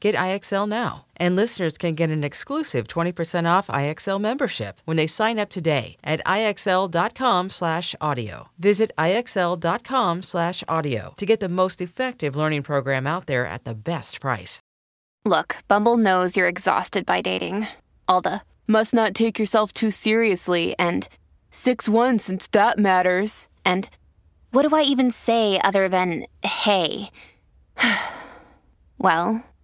Get IXL now. And listeners can get an exclusive 20% off IXL membership when they sign up today at IXL.com/audio. Visit IXL.com/audio to get the most effective learning program out there at the best price. Look, Bumble knows you're exhausted by dating. All the must not take yourself too seriously and 6 1 since that matters. And what do I even say other than hey? well,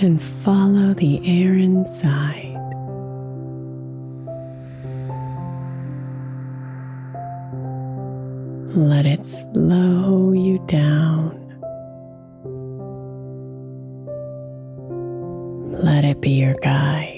And follow the air inside. Let it slow you down. Let it be your guide.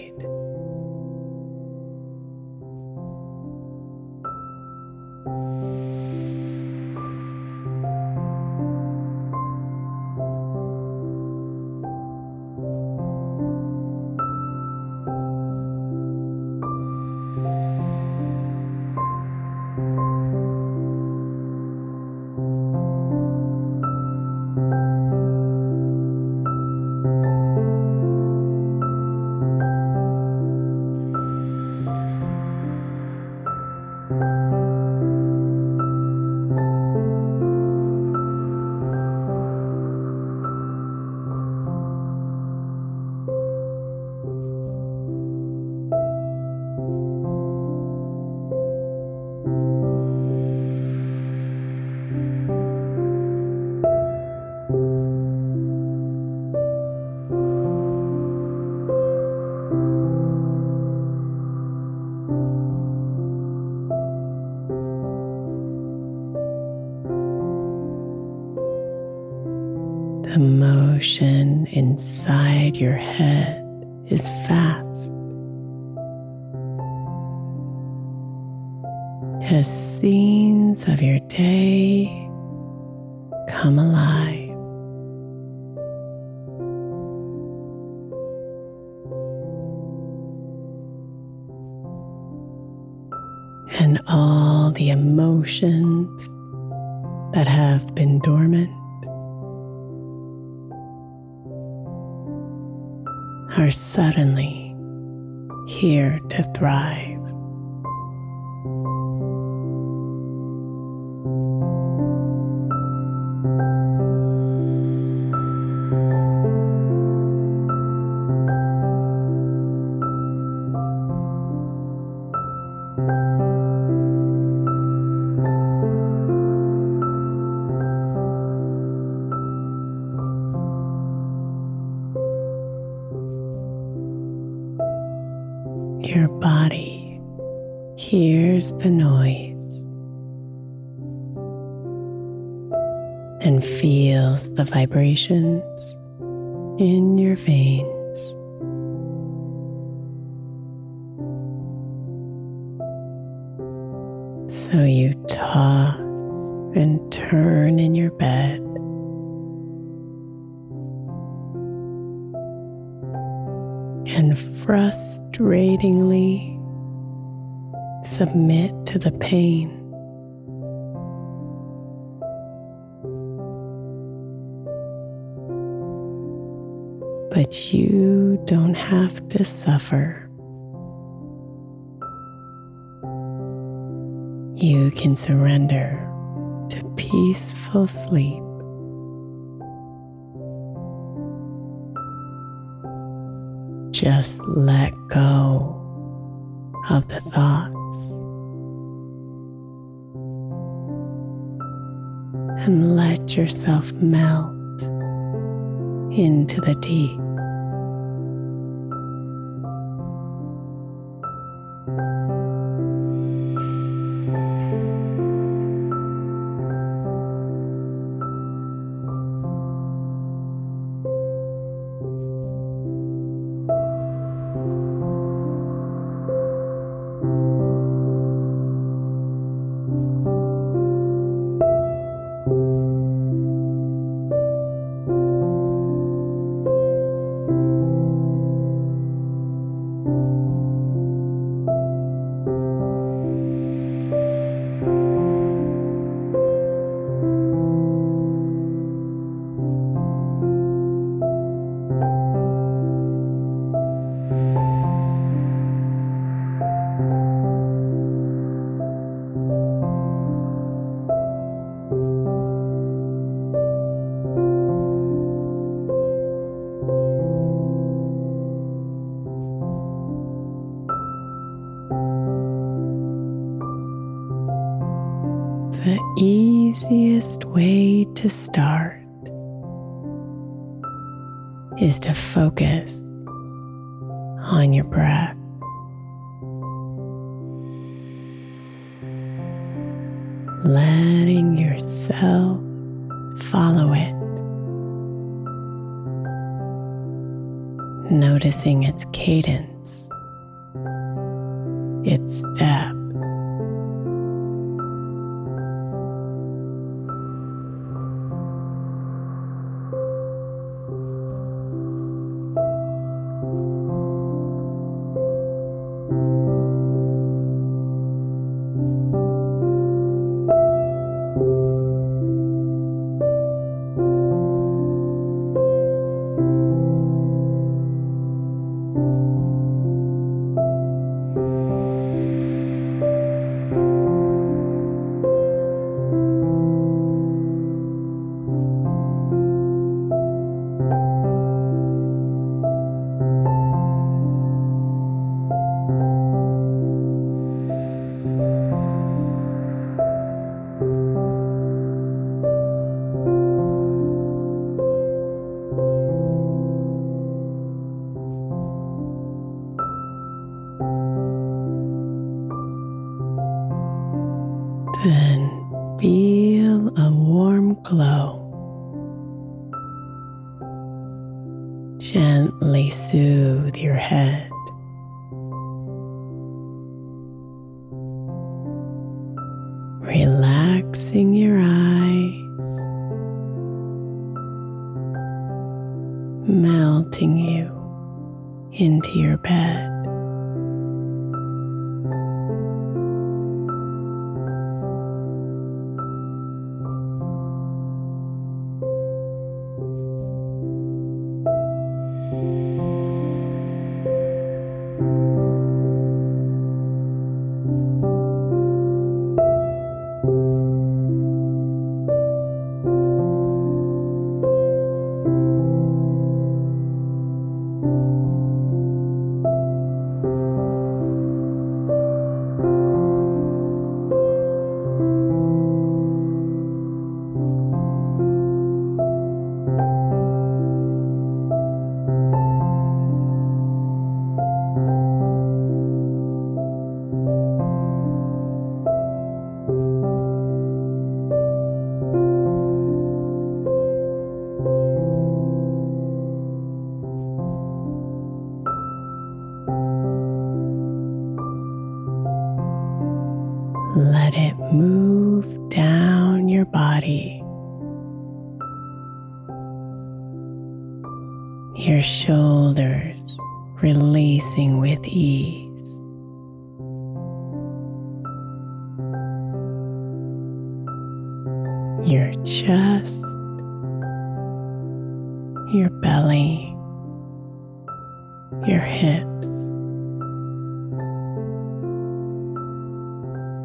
Inside your head is fast. As scenes of your day come alive. And all the emotions that have been dormant are suddenly here to thrive. Vibrations in your veins. So you toss and turn in your bed. And frustratingly submit to the pain. But you don't have to suffer. You can surrender to peaceful sleep. Just let go of the thoughts and let yourself melt into the deep. Is to focus on your breath. Letting yourself follow it. Noticing its cadence, its depth.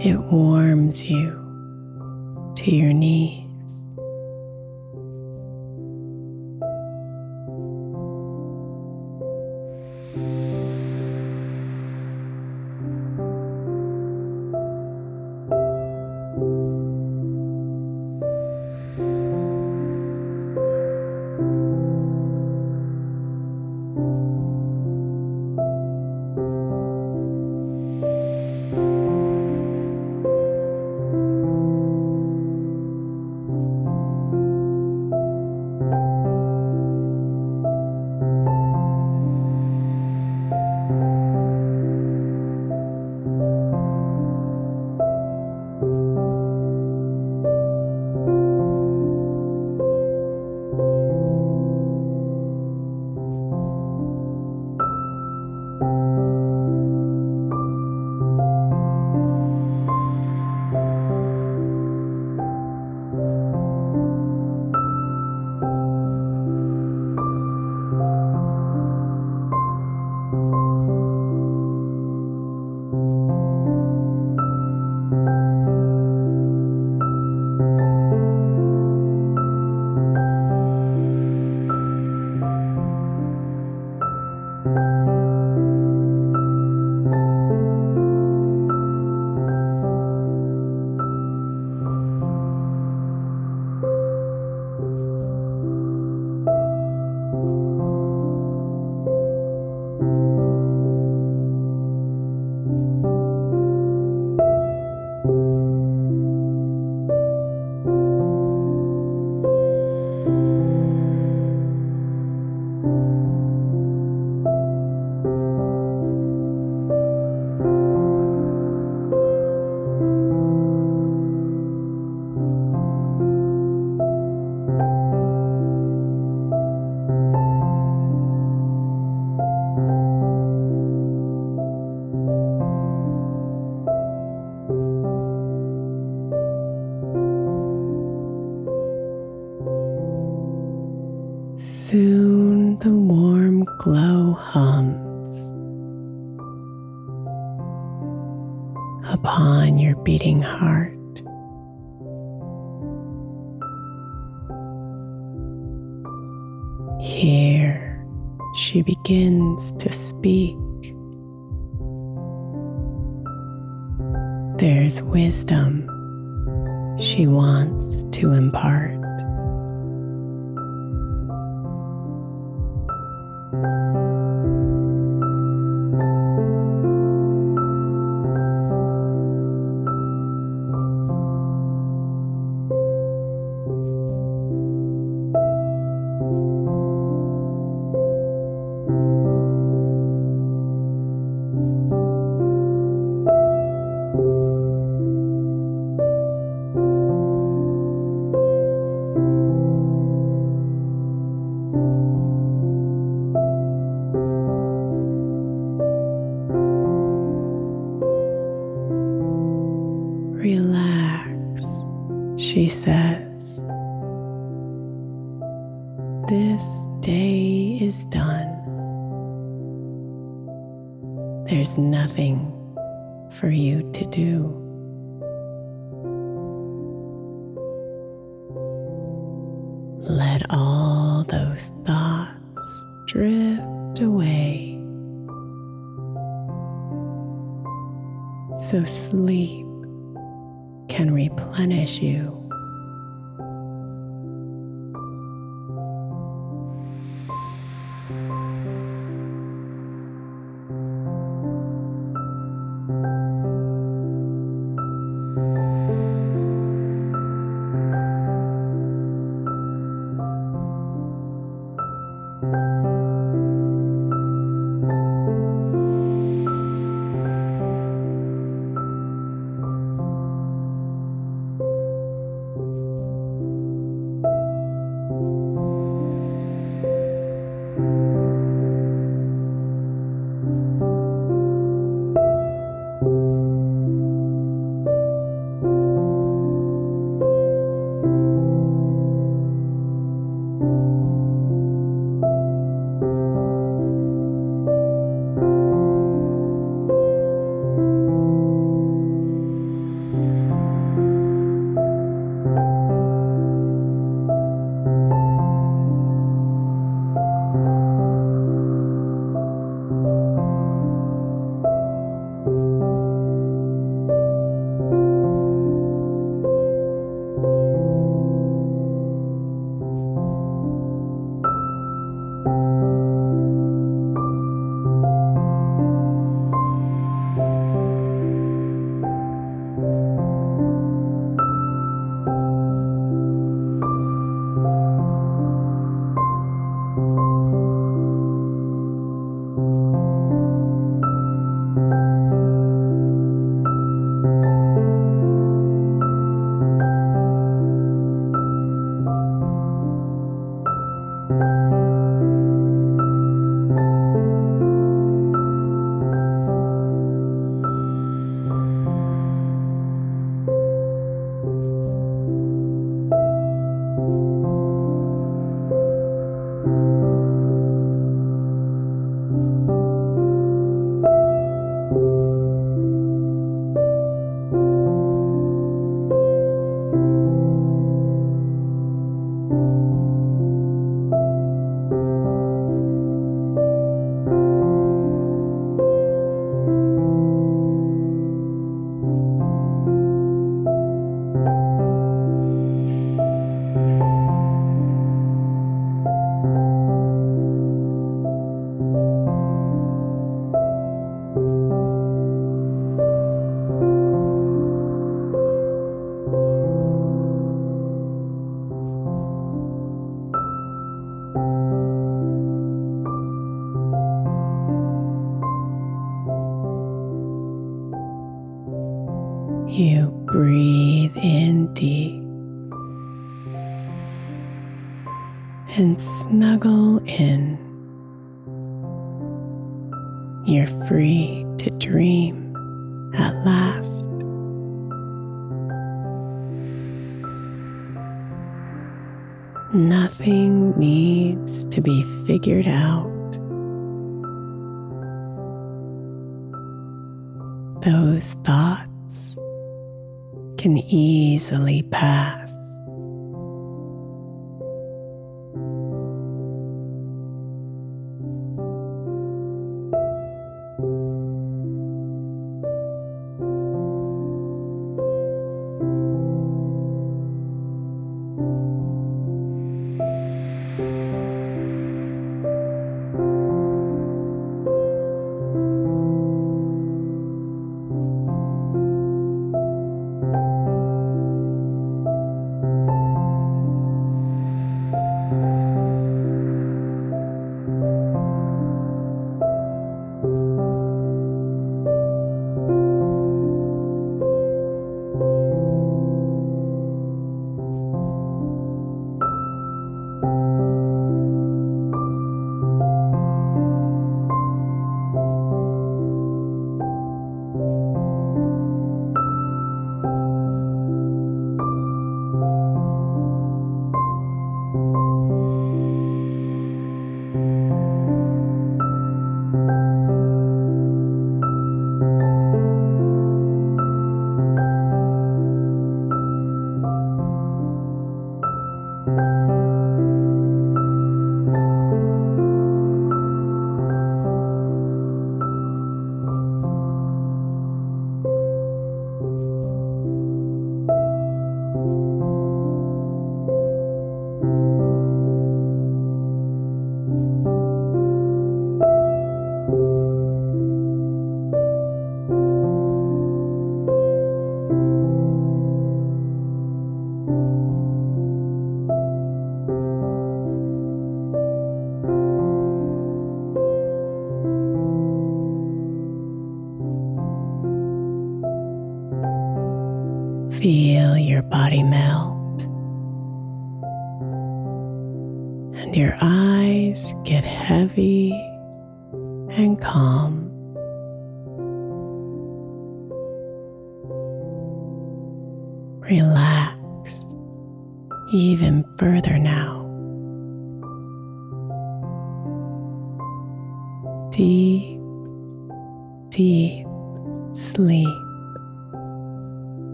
It warms you to your knees. Hums upon your beating heart. She says. This day is done. There's nothing for you to do.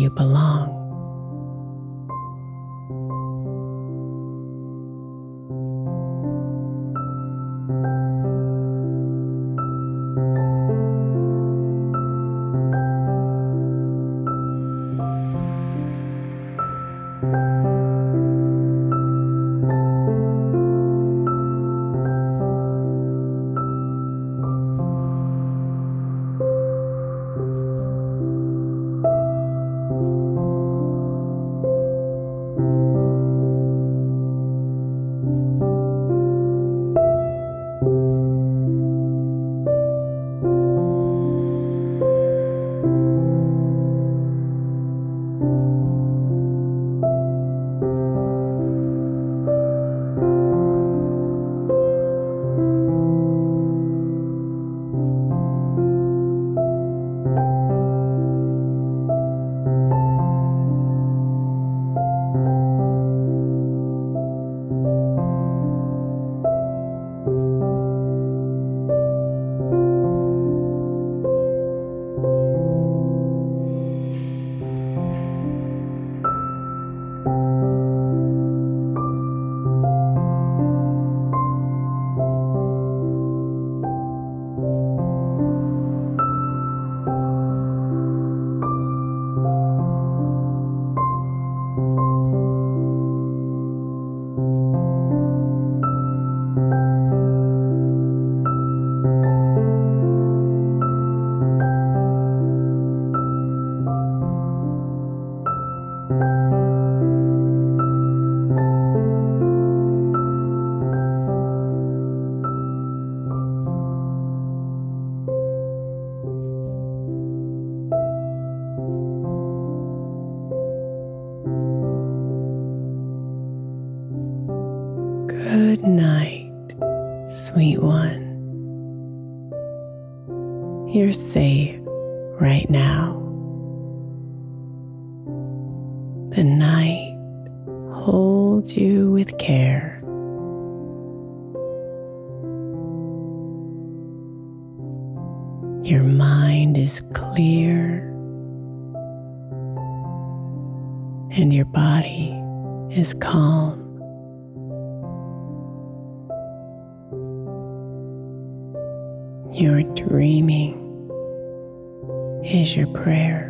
You belong. The night holds you with care. Your mind is clear and your body is calm. Your dreaming is your prayer.